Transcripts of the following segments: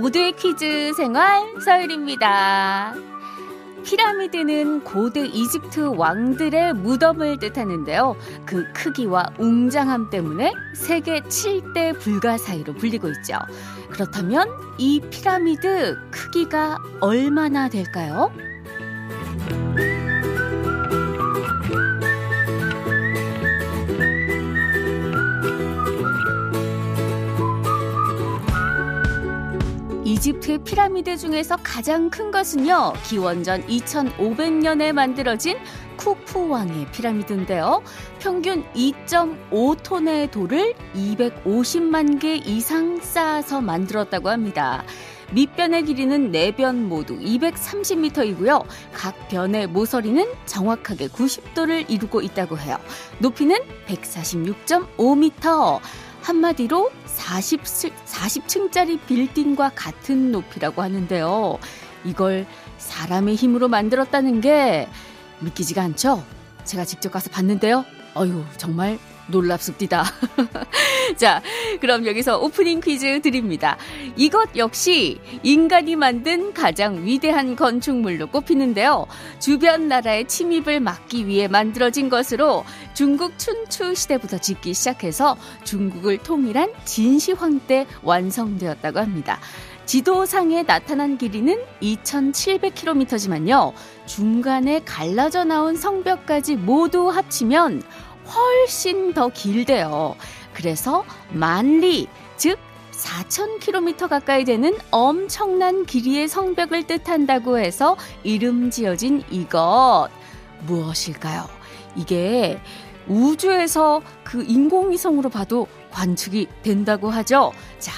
모두의 퀴즈 생활 서율입니다. 피라미드는 고대 이집트 왕들의 무덤을 뜻하는데요. 그 크기와 웅장함 때문에 세계 7대 불가사의로 불리고 있죠. 그렇다면 이 피라미드 크기가 얼마나 될까요? 이집트의 피라미드 중에서 가장 큰 것은요, 기원전 2500년에 만들어진 쿠프 왕의 피라미드인데요. 평균 2.5톤의 돌을 250만 개 이상 쌓아서 만들었다고 합니다. 밑변의 길이는 네변 모두 230m이고요. 각 변의 모서리는 정확하게 90도를 이루고 있다고 해요. 높이는 146.5m. 한마디로 40, 40층짜리 빌딩과 같은 높이라고 하는데요. 이걸 사람의 힘으로 만들었다는 게 믿기지가 않죠? 제가 직접 가서 봤는데요. 어휴, 정말 놀랍습니다. 자, 그럼 여기서 오프닝 퀴즈 드립니다. 이것 역시 인간이 만든 가장 위대한 건축물로 꼽히는데요. 주변 나라의 침입을 막기 위해 만들어진 것으로 중국 춘추 시대부터 짓기 시작해서 중국을 통일한 진시황 때 완성되었다고 합니다. 지도상에 나타난 길이는 2,700km지만요. 중간에 갈라져 나온 성벽까지 모두 합치면 훨씬 더 길대요. 그래서 만리, 즉 4,000km 가까이 되는 엄청난 길이의 성벽을 뜻한다고 해서 이름 지어진 이것 무엇일까요? 이게 우주에서 그 인공위성으로 봐도 관측이 된다고 하죠. 자,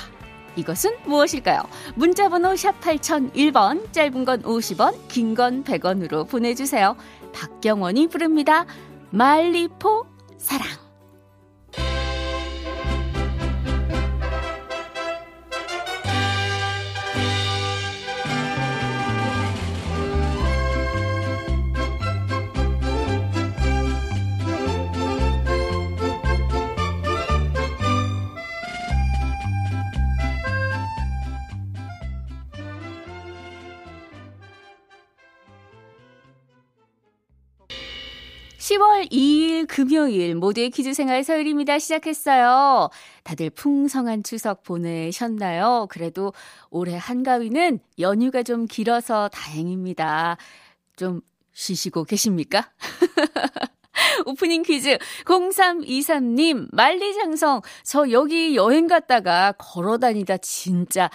이것은 무엇일까요? 문자번호 샵 8001번, 짧은 건 50원, 긴 건 100원으로 보내주세요. 박경원이 부릅니다. 말리포 사랑. 10월 2일 금요일 모두의 퀴즈 생활 서율입니다. 시작했어요. 다들 풍성한 추석 보내셨나요? 그래도 올해 한가위는 연휴가 좀 길어서 다행입니다. 좀 쉬시고 계십니까? 오프닝 퀴즈 0323님 만리장성 저 여기 여행 갔다가 걸어 다니다 진짜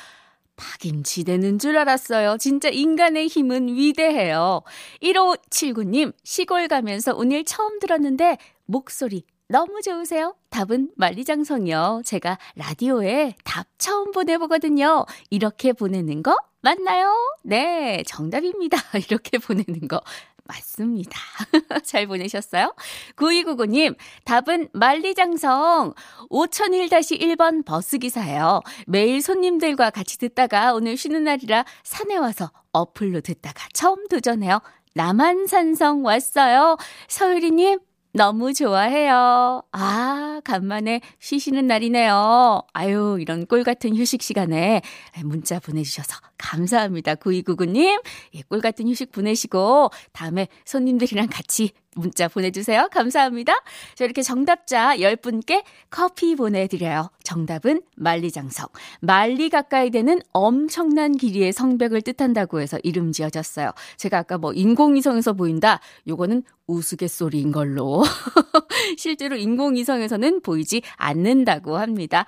되는 줄 알았어요. 진짜 인간의 힘은 위대해요. 1579님, 시골 가면서 오늘 처음 들었는데 목소리 너무 좋으세요? 답은 만리장성이요. 제가 라디오에 답 처음 보내보거든요. 이렇게 보내는 거 맞나요? 네, 정답입니다. 이렇게 보내는 거 맞습니다. 잘 보내셨어요? 9299님, 답은 만리장성 5001-1번 버스기사예요. 매일 손님들과 같이 듣다가 오늘 쉬는 날이라 산에 와서 어플로 듣다가 처음 도전해요. 남한산성 왔어요. 서유리님, 너무 좋아해요. 아, 간만에 쉬시는 날이네요. 아유, 이런 꿀 같은 휴식 시간에 문자 보내주셔서 감사합니다. 9299님. 예, 꿀 같은 휴식 보내시고, 다음에 손님들이랑 같이 문자 보내주세요. 감사합니다. 자, 이렇게 정답자 10분께 커피 보내드려요. 정답은 만리장성. 만리 가까이 되는 엄청난 길이의 성벽을 뜻한다고 해서 이름 지어졌어요. 제가 아까 뭐 인공위성에서 보인다. 요거는 우스갯소리인 걸로. 실제로 인공위성에서는 보이지 않는다고 합니다.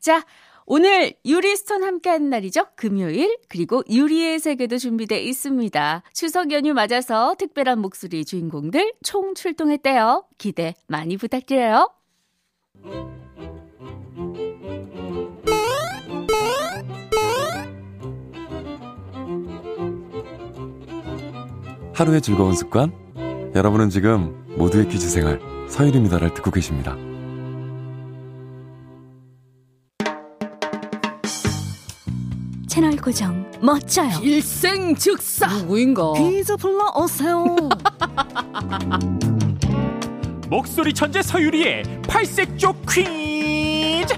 자, 오늘 유리스톤 함께하는 날이죠. 금요일 그리고 유리의 세계도 준비돼 있습니다. 추석 연휴 맞아서 특별한 목소리 주인공들 총 출동했대요. 기대 많이 부탁드려요. 하루의 즐거운 습관 여러분은 지금 모두의 퀴즈 생활 서일입니다를 듣고 계십니다. 고정 멋져요. 일생 즉사 누구인가? 퀴즈 불러오세요. 목소리 천재 서유리의 팔색조 퀴즈.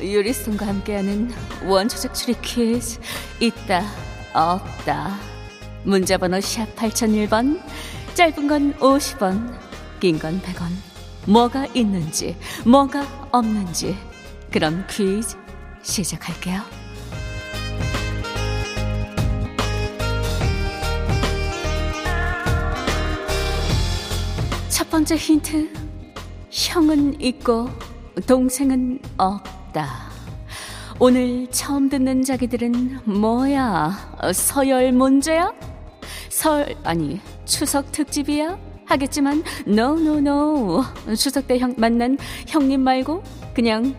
유리스톤과 함께하는 원초적 추리 퀴즈 있다 없다. 문자번호 샵 8001번 짧은 건 50원 긴 건 100원. 뭐가 있는지 뭐가 없는지. 그럼 퀴즈 시작할게요. 첫 번째 힌트. 형은 있고 동생은 없다. 오늘 처음 듣는 자기들은 뭐야? 서열 문제야? 설 아니 추석 특집이야? 하겠지만 no no no 추석 때 형 만난 형님 말고 그냥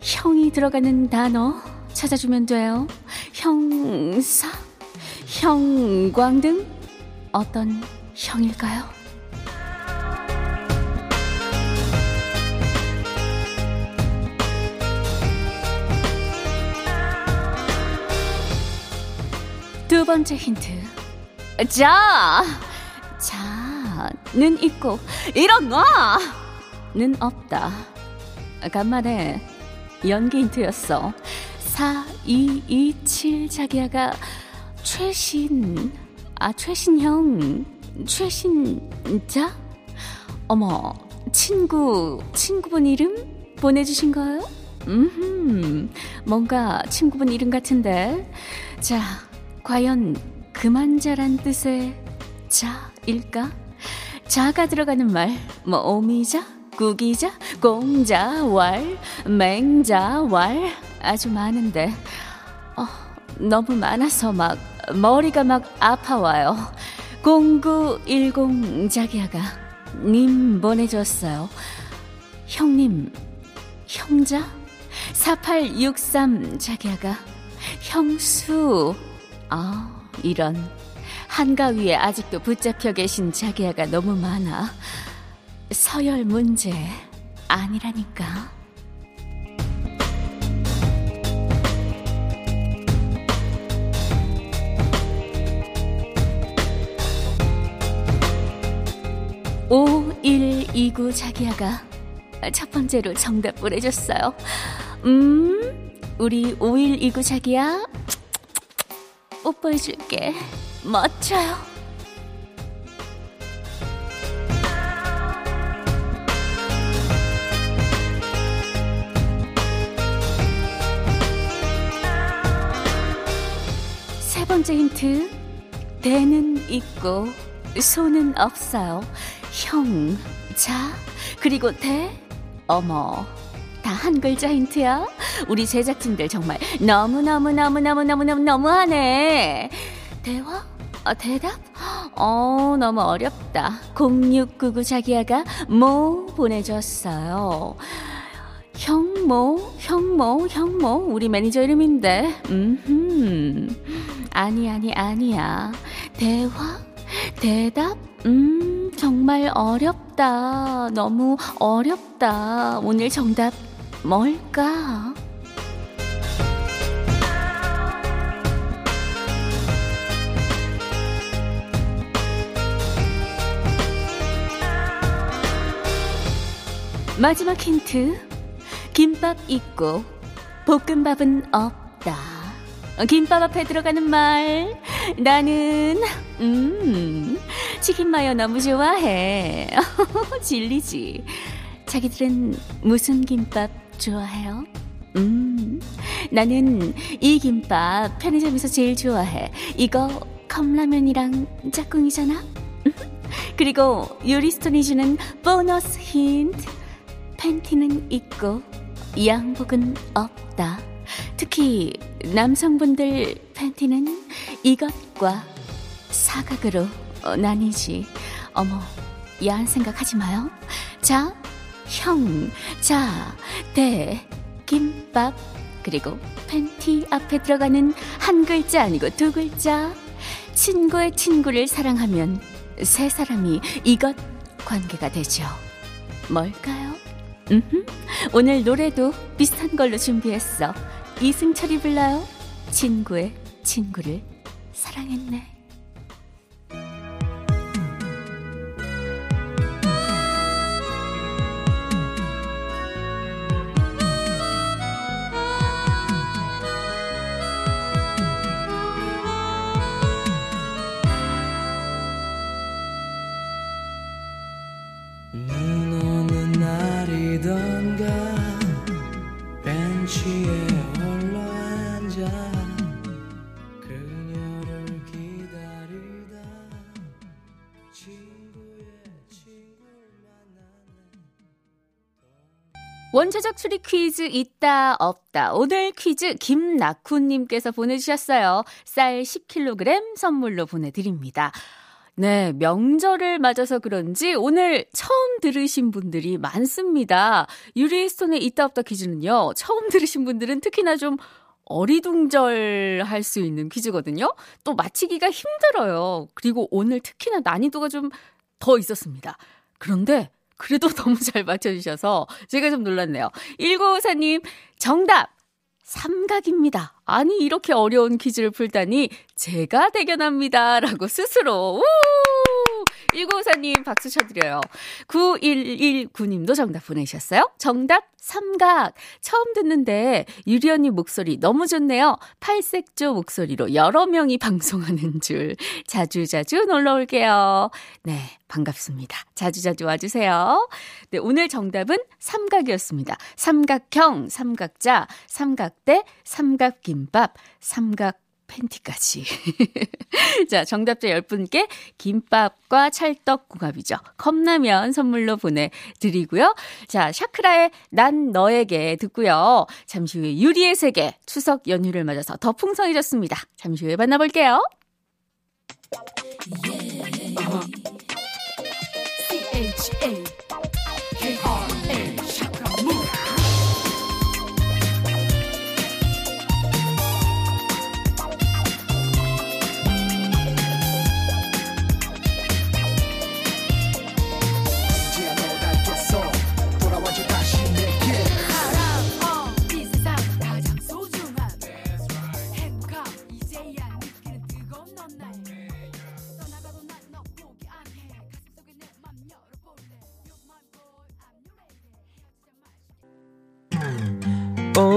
형이 들어가는 단어 찾아주면 돼요. 형사, 형광등 어떤 형일까요? 두 번째 힌트. 자, 자는 있고 일어나는 없다. 간만에 연기 힌트였어. 4227 자기야가 최신 아 최신형 최신자 어머 친구 친구분 이름 보내주신 거예요? 음 뭔가 친구분 이름 같은데 자 과연 그만 자란 뜻의 자일까? 자가 들어가는 말, 뭐 오미자, 구기자, 공자, 왈, 맹자, 왈 아주 많은데 어, 너무 많아서 막 머리가 막 아파와요. 0910 자기야가 님 보내줬어요. 형님, 형자? 4863 자기야가 형수 아, 이런. 한가위에 아직도 붙잡혀 계신 자기야가 너무 많아. 서열 문제 아니라니까. 오일이구 자기야가 첫 번째로 정답 보내줬어요. 음, 우리 오일이구 자기야 뽀뽀해줄게. 멋져요. 세 번째 힌트. 대는 있고, 소는 없어요. 형, 자, 그리고 대, 어머. 다 한 글자 힌트야? 우리 제작진들 정말 너무너무너무너무너무너무 너무하네. 대화? 어, 대답? 어, 너무 어렵다. 0699 자기야가 뭐 보내줬어요. 형모, 형모, 형모, 우리 매니저 이름인데. 음, 아니, 아니, 아니야. 대화? 대답? 음, 정말 어렵다. 너무 어렵다. 오늘 정답 뭘까? 마지막 힌트. 김밥 있고 볶음밥은 없다. 김밥 앞에 들어가는 말. 나는 음 치킨 마요 너무 좋아해. 진리지. 자기들은 무슨 김밥 좋아해요? 음, 나는 이 김밥 편의점에서 제일 좋아해. 이거 컵라면이랑 짝꿍이잖아? 그리고 요리스톤이 주는 보너스 힌트. 팬티는 있고 양복은 없다. 특히 남성분들 팬티는 이것과 사각으로 나뉘지. 어머, 야한 생각하지 마요. 자, 형, 자, 대, 김밥, 그리고 팬티 앞에 들어가는 한 글자 아니고 두 글자. 친구의 친구를 사랑하면 세 사람이 이것 관계가 되죠. 뭘까요? 음흠, 오늘 노래도 비슷한 걸로 준비했어. 이승철이 불러요. 친구의 친구를 사랑했네. 원초적 추리 퀴즈 있다 없다. 오늘 퀴즈 김낙훈님께서 보내주셨어요. 쌀 10kg 선물로 보내드립니다. 네, 명절을 맞아서 그런지 오늘 처음 들으신 분들이 많습니다. 유리스톤의 있다 없다 퀴즈는요. 처음 들으신 분들은 특히나 좀 어리둥절할 수 있는 퀴즈거든요. 또 맞히기가 힘들어요. 그리고 오늘 특히나 난이도가 좀 더 있었습니다. 그런데 그래도 너무 잘 맞춰주셔서 제가 좀 놀랐네요. 1954님, 정답! 삼각입니다. 아니, 이렇게 어려운 퀴즈를 풀다니 제가 대견합니다. 라고 스스로. 우! 1954님 박수 쳐드려요. 9119님도 정답 보내셨어요. 정답 삼각. 처음 듣는데 유리 언니 목소리 너무 좋네요. 팔색조 목소리로 여러 명이 방송하는 줄. 자주자주 놀러 올게요. 네, 반갑습니다. 자주 자주 와주세요. 네, 오늘 정답은 삼각이었습니다. 삼각형, 삼각자, 삼각대, 삼각김밥, 삼각 팬티까지. 자, 정답자 10분께 김밥과 찰떡궁합이죠. 컵라면 선물로 보내드리고요. 자, 샤크라의 난 너에게 듣고요. 잠시 후에 유리의 세계 추석 연휴를 맞아서 더 풍성해졌습니다. 잠시 후에 만나볼게요.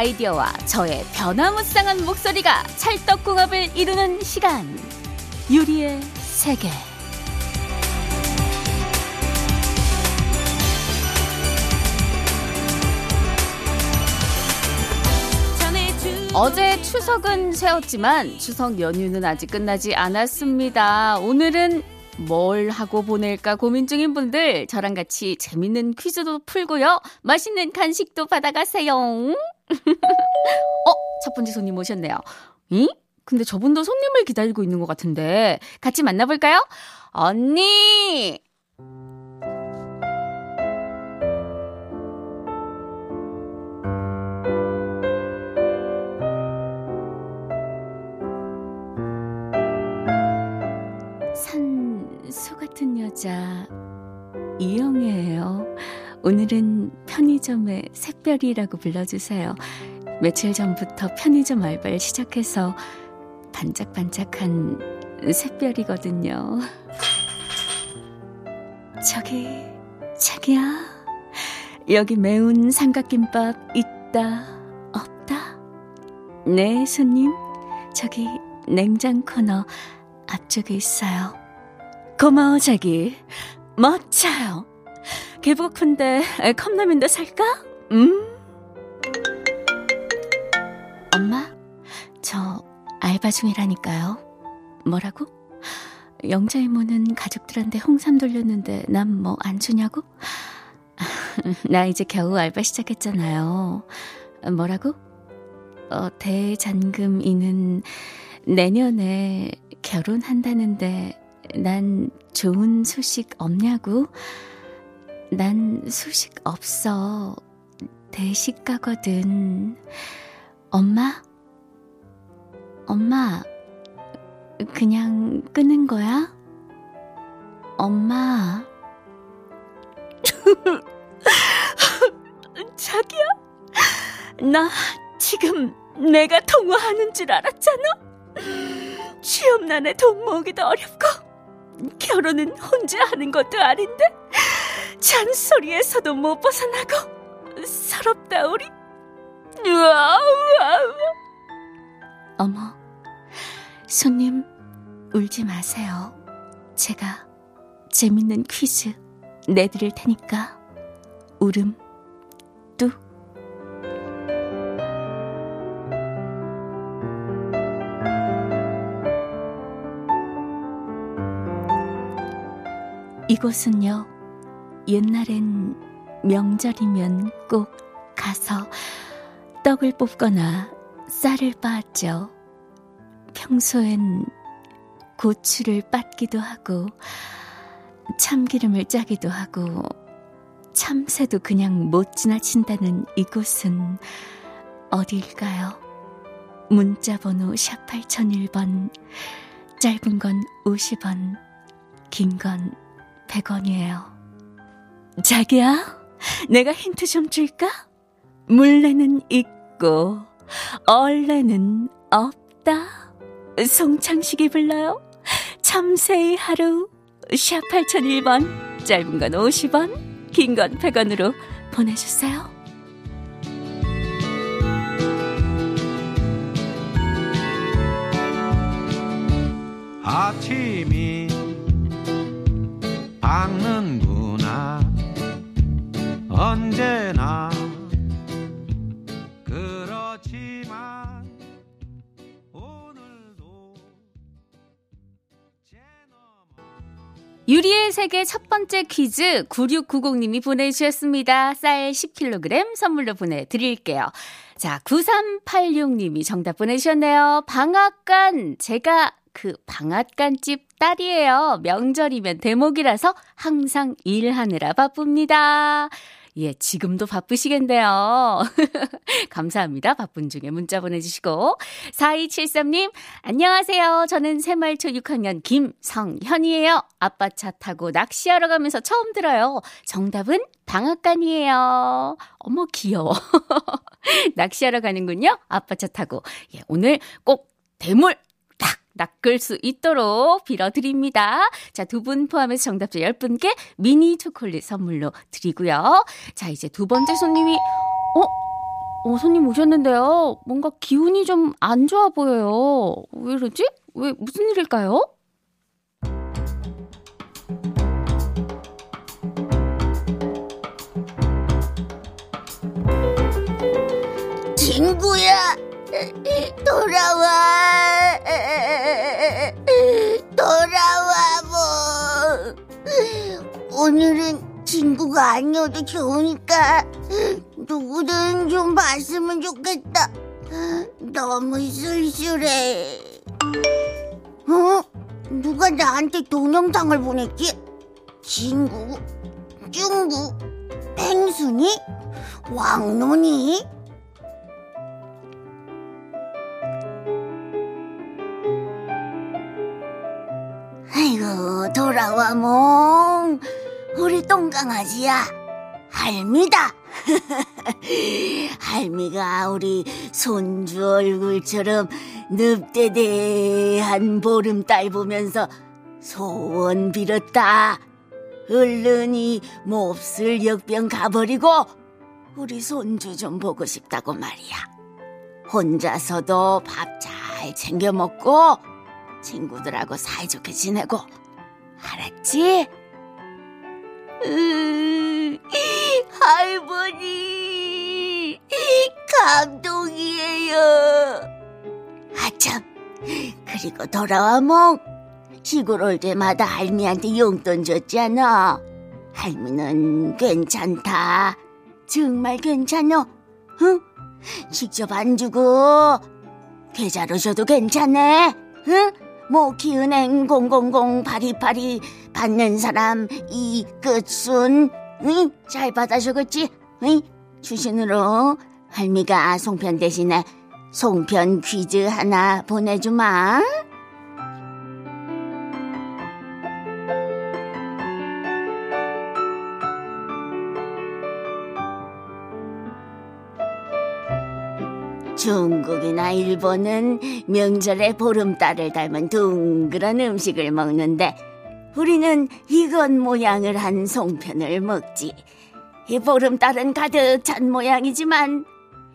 아이디어와 저의 변화무쌍한 목소리가 찰떡궁합을 이루는 시간. 유리의 세계. 어제 추석은 세웠지만 추석 연휴는 아직 끝나지 않았습니다. 오늘은 뭘 하고 보낼까 고민 중인 분들 저랑 같이 재밌는 퀴즈도 풀고요. 맛있는 간식도 받아가세요. 어? 첫 번째 손님 오셨네요. 응? 근데 저분도 손님을 기다리고 있는 것 같은데 같이 만나볼까요? 언니! 여자 이영애예요. 오늘은 편의점의 샛별이라고 불러주세요. 며칠 전부터 편의점 알바를 시작해서 반짝반짝한 샛별이거든요. 저기, 자기야. 여기 매운 삼각김밥 있다, 없다? 네, 손님. 저기 냉장 코너 앞쪽에 있어요. 고마워 자기 멋져요 개고픈데 컵라면도 살까? 음? 엄마 저 알바 중이라니까요 뭐라고? 영자 이모는 가족들한테 홍삼 돌렸는데 난 뭐 안 주냐고? 나 이제 겨우 알바 시작했잖아요 뭐라고? 어, 대잔금이는 내년에 결혼한다는데 난 좋은 소식 없냐고? 난 소식 없어. 대식 가거든. 엄마? 엄마, 그냥 끄는 거야? 엄마. 자기야, 나 지금 내가 통화하는 줄 알았잖아? 취업난에 돈 모으기도 어렵고 결혼은 혼자 하는 것도 아닌데 잔소리에서도 못 벗어나고 서럽다 우리. 우와 우와 어머 손님 울지 마세요. 제가 재밌는 퀴즈 내드릴 테니까 울음 뚝. 이곳은요, 옛날엔 명절이면 꼭 가서 떡을 뽑거나 쌀을 빻죠. 평소엔 고추를 빻기도 하고, 참기름을 짜기도 하고, 참새도 그냥 못 지나친다는 이곳은 어디일까요? 문자번호 샵 8001번, 짧은 건 50원, 긴 건 100원이에요. 자기야, 내가 힌트 좀 줄까? 물레는 있고, 얼레는 없다. 송창식이 불러요. 참새의 하루, 샵 8001번, 짧은 건 50원, 긴 건 100원으로 보내주세요. 아침이 밝는구나 언제나 그렇지만 오늘도 유리의 세계 첫 번째 퀴즈 9690님이 보내주셨습니다. 쌀 10kg 선물로 보내드릴게요. 자, 9386님이 정답 보내주셨네요. 방앗간, 제가 그 방앗간집 딸이에요. 명절이면 대목이라서 항상 일하느라 바쁩니다. 예, 지금도 바쁘시겠네요. 감사합니다. 바쁜 중에 문자 보내주시고. 4273님, 안녕하세요. 저는 새말초 6학년 김성현이에요. 아빠 차 타고 낚시하러 가면서 처음 들어요. 정답은 방앗간이에요. 어머, 귀여워. 낚시하러 가는군요. 아빠 차 타고. 예, 오늘 꼭 대물 낚을 수 있도록 빌어드립니다. 자, 두 분 포함해서 정답자 10분께 미니 초콜릿 선물로 드리고요. 자, 이제 두 번째 손님이, 어? 어, 손님 오셨는데요. 뭔가 기운이 좀 안 좋아 보여요. 왜 이러지? 왜, 무슨 일일까요? 친구야, 돌아와. 오늘은 친구가 아니어도 좋으니까 누구든 좀 봤으면 좋겠다. 너무 쓸쓸해. 어? 누가 나한테 동영상을 보냈지? 친구, 중구, 펭순이, 왕눈이? 아이고 돌아와 몽 우리 똥강아지야. 할미다. 할미가 우리 손주 얼굴처럼 늪대대한 보름달 보면서 소원 빌었다. 얼른 이 몹쓸 역병 가버리고 우리 손주 좀 보고 싶다고 말이야. 혼자서도 밥 잘 챙겨 먹고 친구들하고 사이좋게 지내고. 알았지? 으, 할머니 감동이에요. 아참. 그리고 돌아와 몽. 시골 올 때마다 할미한테 용돈 줬잖아? 할미는 괜찮다. 정말 괜찮어 응? 직접 안 주고 계좌로 줘도 괜찮네 응? 뭐 기은행 000 파리파리 받는 사람 이 끝순 응? 잘 받아주겠지? 응? 주신으로 할미가 송편 대신에 송편 퀴즈 하나 보내주마 중국이나 일본은 명절에 보름달을 닮은 둥그런 음식을 먹는데 우리는 이건 모양을 한 송편을 먹지. 이 보름달은 가득 찬 모양이지만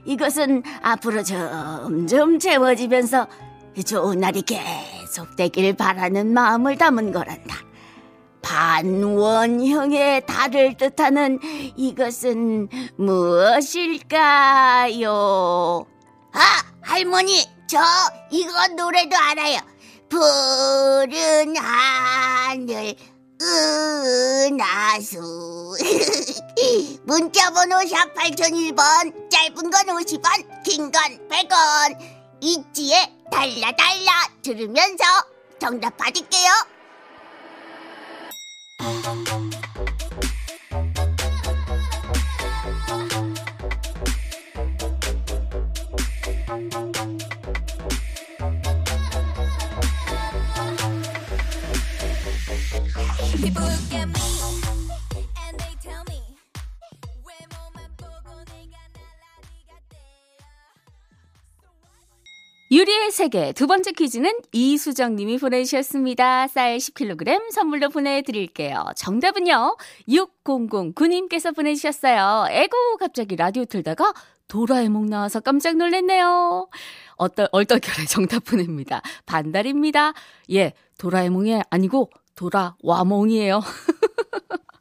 이것은 앞으로 점점 채워지면서 좋은 날이 계속되길 바라는 마음을 담은 거란다. 반원형의 달을 뜻하는 이것은 무엇일까요? 아, 할머니, 저 이거 노래도 알아요. 푸른 하늘, 은하수. 문자번호 샵 8001번, 짧은 건 50원, 긴 건 100원. 있지에 달라 달라 들으면서 정답 받을게요. 유리의 세계 두 번째 퀴즈는 이수정 님이 보내주셨습니다. 쌀 10kg 선물로 보내드릴게요. 정답은요. 6009님께서 보내주셨어요. 에고 갑자기 라디오 틀다가 도라에몽 나와서 깜짝 놀랐네요. 어떨, 얼떨결에 정답 보냅니다. 반달입니다. 예, 도라에몽이 아니고 도라와몽이에요.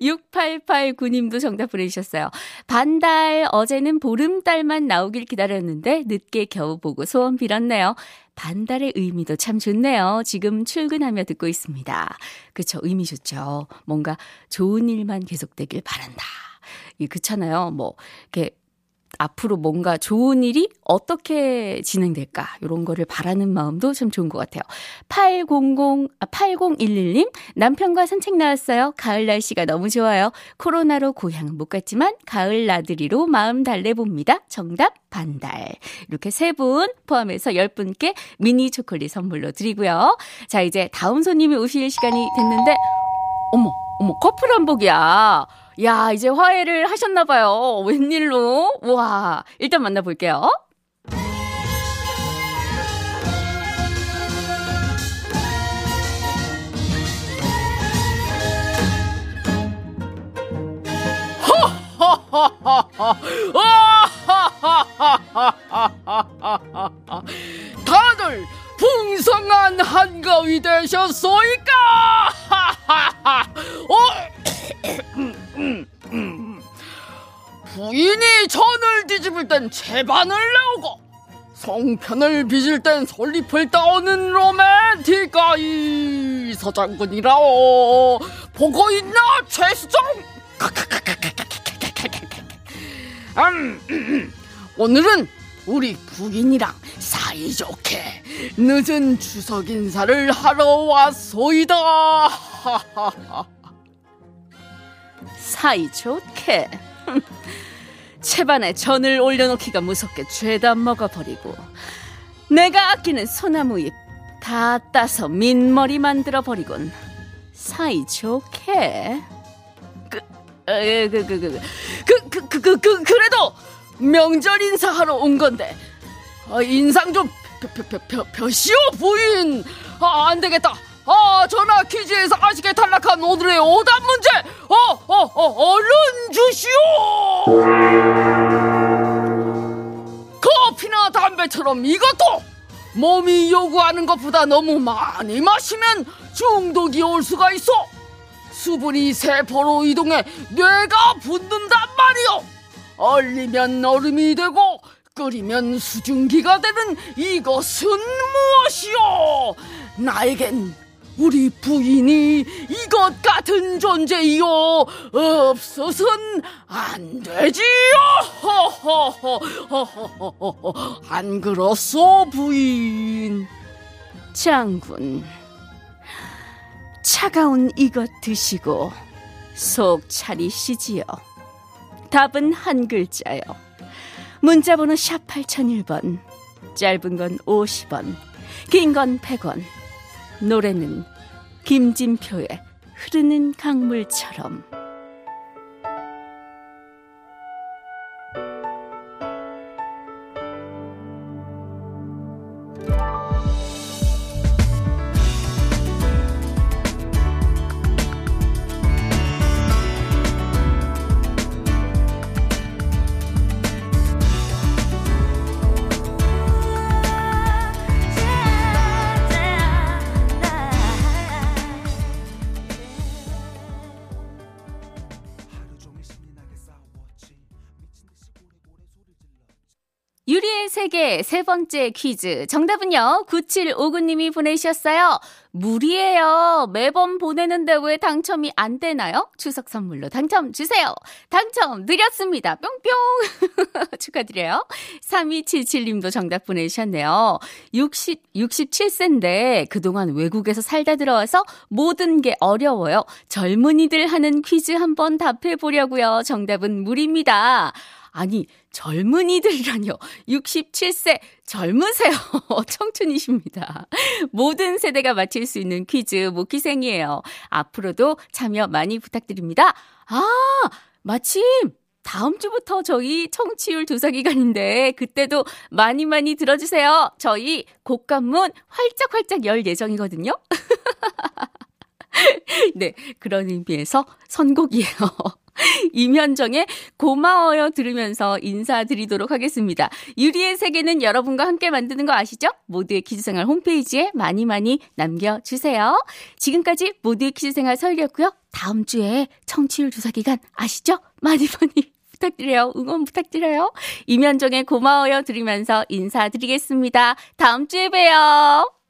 6889님도 정답 보내주셨어요. 반달, 어제는 보름달만 나오길 기다렸는데 늦게 겨우 보고 소원 빌었네요. 반달의 의미도 참 좋네요. 지금 출근하며 듣고 있습니다. 그쵸, 의미 좋죠. 뭔가 좋은 일만 계속되길 바란다. 이 그렇잖아요. 뭐, 이렇게 앞으로 뭔가 좋은 일이 어떻게 진행될까 이런 거를 바라는 마음도 참 좋은 것 같아요. 800 아, 8011님 남편과 산책 나왔어요. 가을 날씨가 너무 좋아요. 코로나로 고향은 못 갔지만 가을 나들이로 마음 달래봅니다. 정답 반달. 이렇게 세 분 포함해서 10분께 미니 초콜릿 선물로 드리고요. 자 이제 다음 손님이 오실 시간이 됐는데 어머 어머 커플 한복이야. 야, 이제 화해를 하셨나봐요. 웬일로? 우와. 일단 만나볼게요. 다들 풍성한 한가위 되셨소이까? 어? 부인이 전을 뒤집을 땐 채반을 내오고 송편을 빚을 땐 솔잎을 따오는 로맨티까 이 서장군이라오 보고 있나 최수정 음, 오늘은 우리 부인이랑 사이좋게 늦은 추석 인사를 하러 왔소이다 사이좋게. 채반에 전을 올려놓기가 무섭게 죄다 먹어버리고 내가 아끼는 소나무 잎 다 따서 민머리 만들어 버리곤 사이좋게. 그, 에, 그, 그, 그, 그, 그, 그, 그, 그, 그래도 명절 인사하러 온 건데. 아, 인상 좀 펴시오 부인. 아, 안 되겠다. 아 전화 퀴즈에서 아쉽게 탈락한 오늘의 오답 문제. 어, 어, 어, 얼른 주시오. 커피나 담배처럼 이것도 몸이 요구하는 것보다 너무 많이 마시면 중독이 올 수가 있어. 수분이 세포로 이동해 뇌가 붓는단 말이오 얼리면 얼음이 되고 끓이면 수증기가 되는 이것은 무엇이오? 나에겐 우리 부인이 이것 같은 존재이요 없어선 안 되지요 허허허허허허허 안 그렇소 부인 장군. 차가운 이것 드시고 속 차리시지요. 답은 한 글자요. 문자 번호 샵 8001번. 짧은 건 50원. 긴 건 100원. 노래는 김진표의 흐르는 강물처럼. 세 번째 퀴즈. 정답은요, 9759님이 보내주셨어요. 무리예요. 매번 보내는데 왜 당첨이 안 되나요? 추석 선물로 당첨 주세요. 당첨 드렸습니다. 뿅뿅. 축하드려요. 3277님도 정답 보내주셨네요. 60, 67세인데 그동안 외국에서 살다 들어와서 모든 게 어려워요. 젊은이들 하는 퀴즈 한번 답해 보려고요. 정답은 물입니다. 아니, 젊은이들이라뇨. 67세 젊으세요. 청춘이십니다. 모든 세대가 맞힐 수 있는 퀴즈 모기생이에요. 앞으로도 참여 많이 부탁드립니다. 아, 마침 다음 주부터 저희 청취율 조사 기간인데 그때도 많이 많이 들어주세요. 저희 곡간문 활짝활짝 열 예정이거든요. 네, 그런 의미에서 선곡이에요. 임현정의 고마워요 들으면서 인사드리도록 하겠습니다. 유리의 세계는 여러분과 함께 만드는 거 아시죠? 모두의 퀴즈생활 홈페이지에 많이 많이 남겨주세요. 지금까지 모두의 퀴즈생활 설계였고요. 다음 주에 청취율 조사 기간 아시죠? 많이 많이 부탁드려요. 응원 부탁드려요. 임현정의 고마워요 들으면서 인사드리겠습니다. 다음 주에 봬요.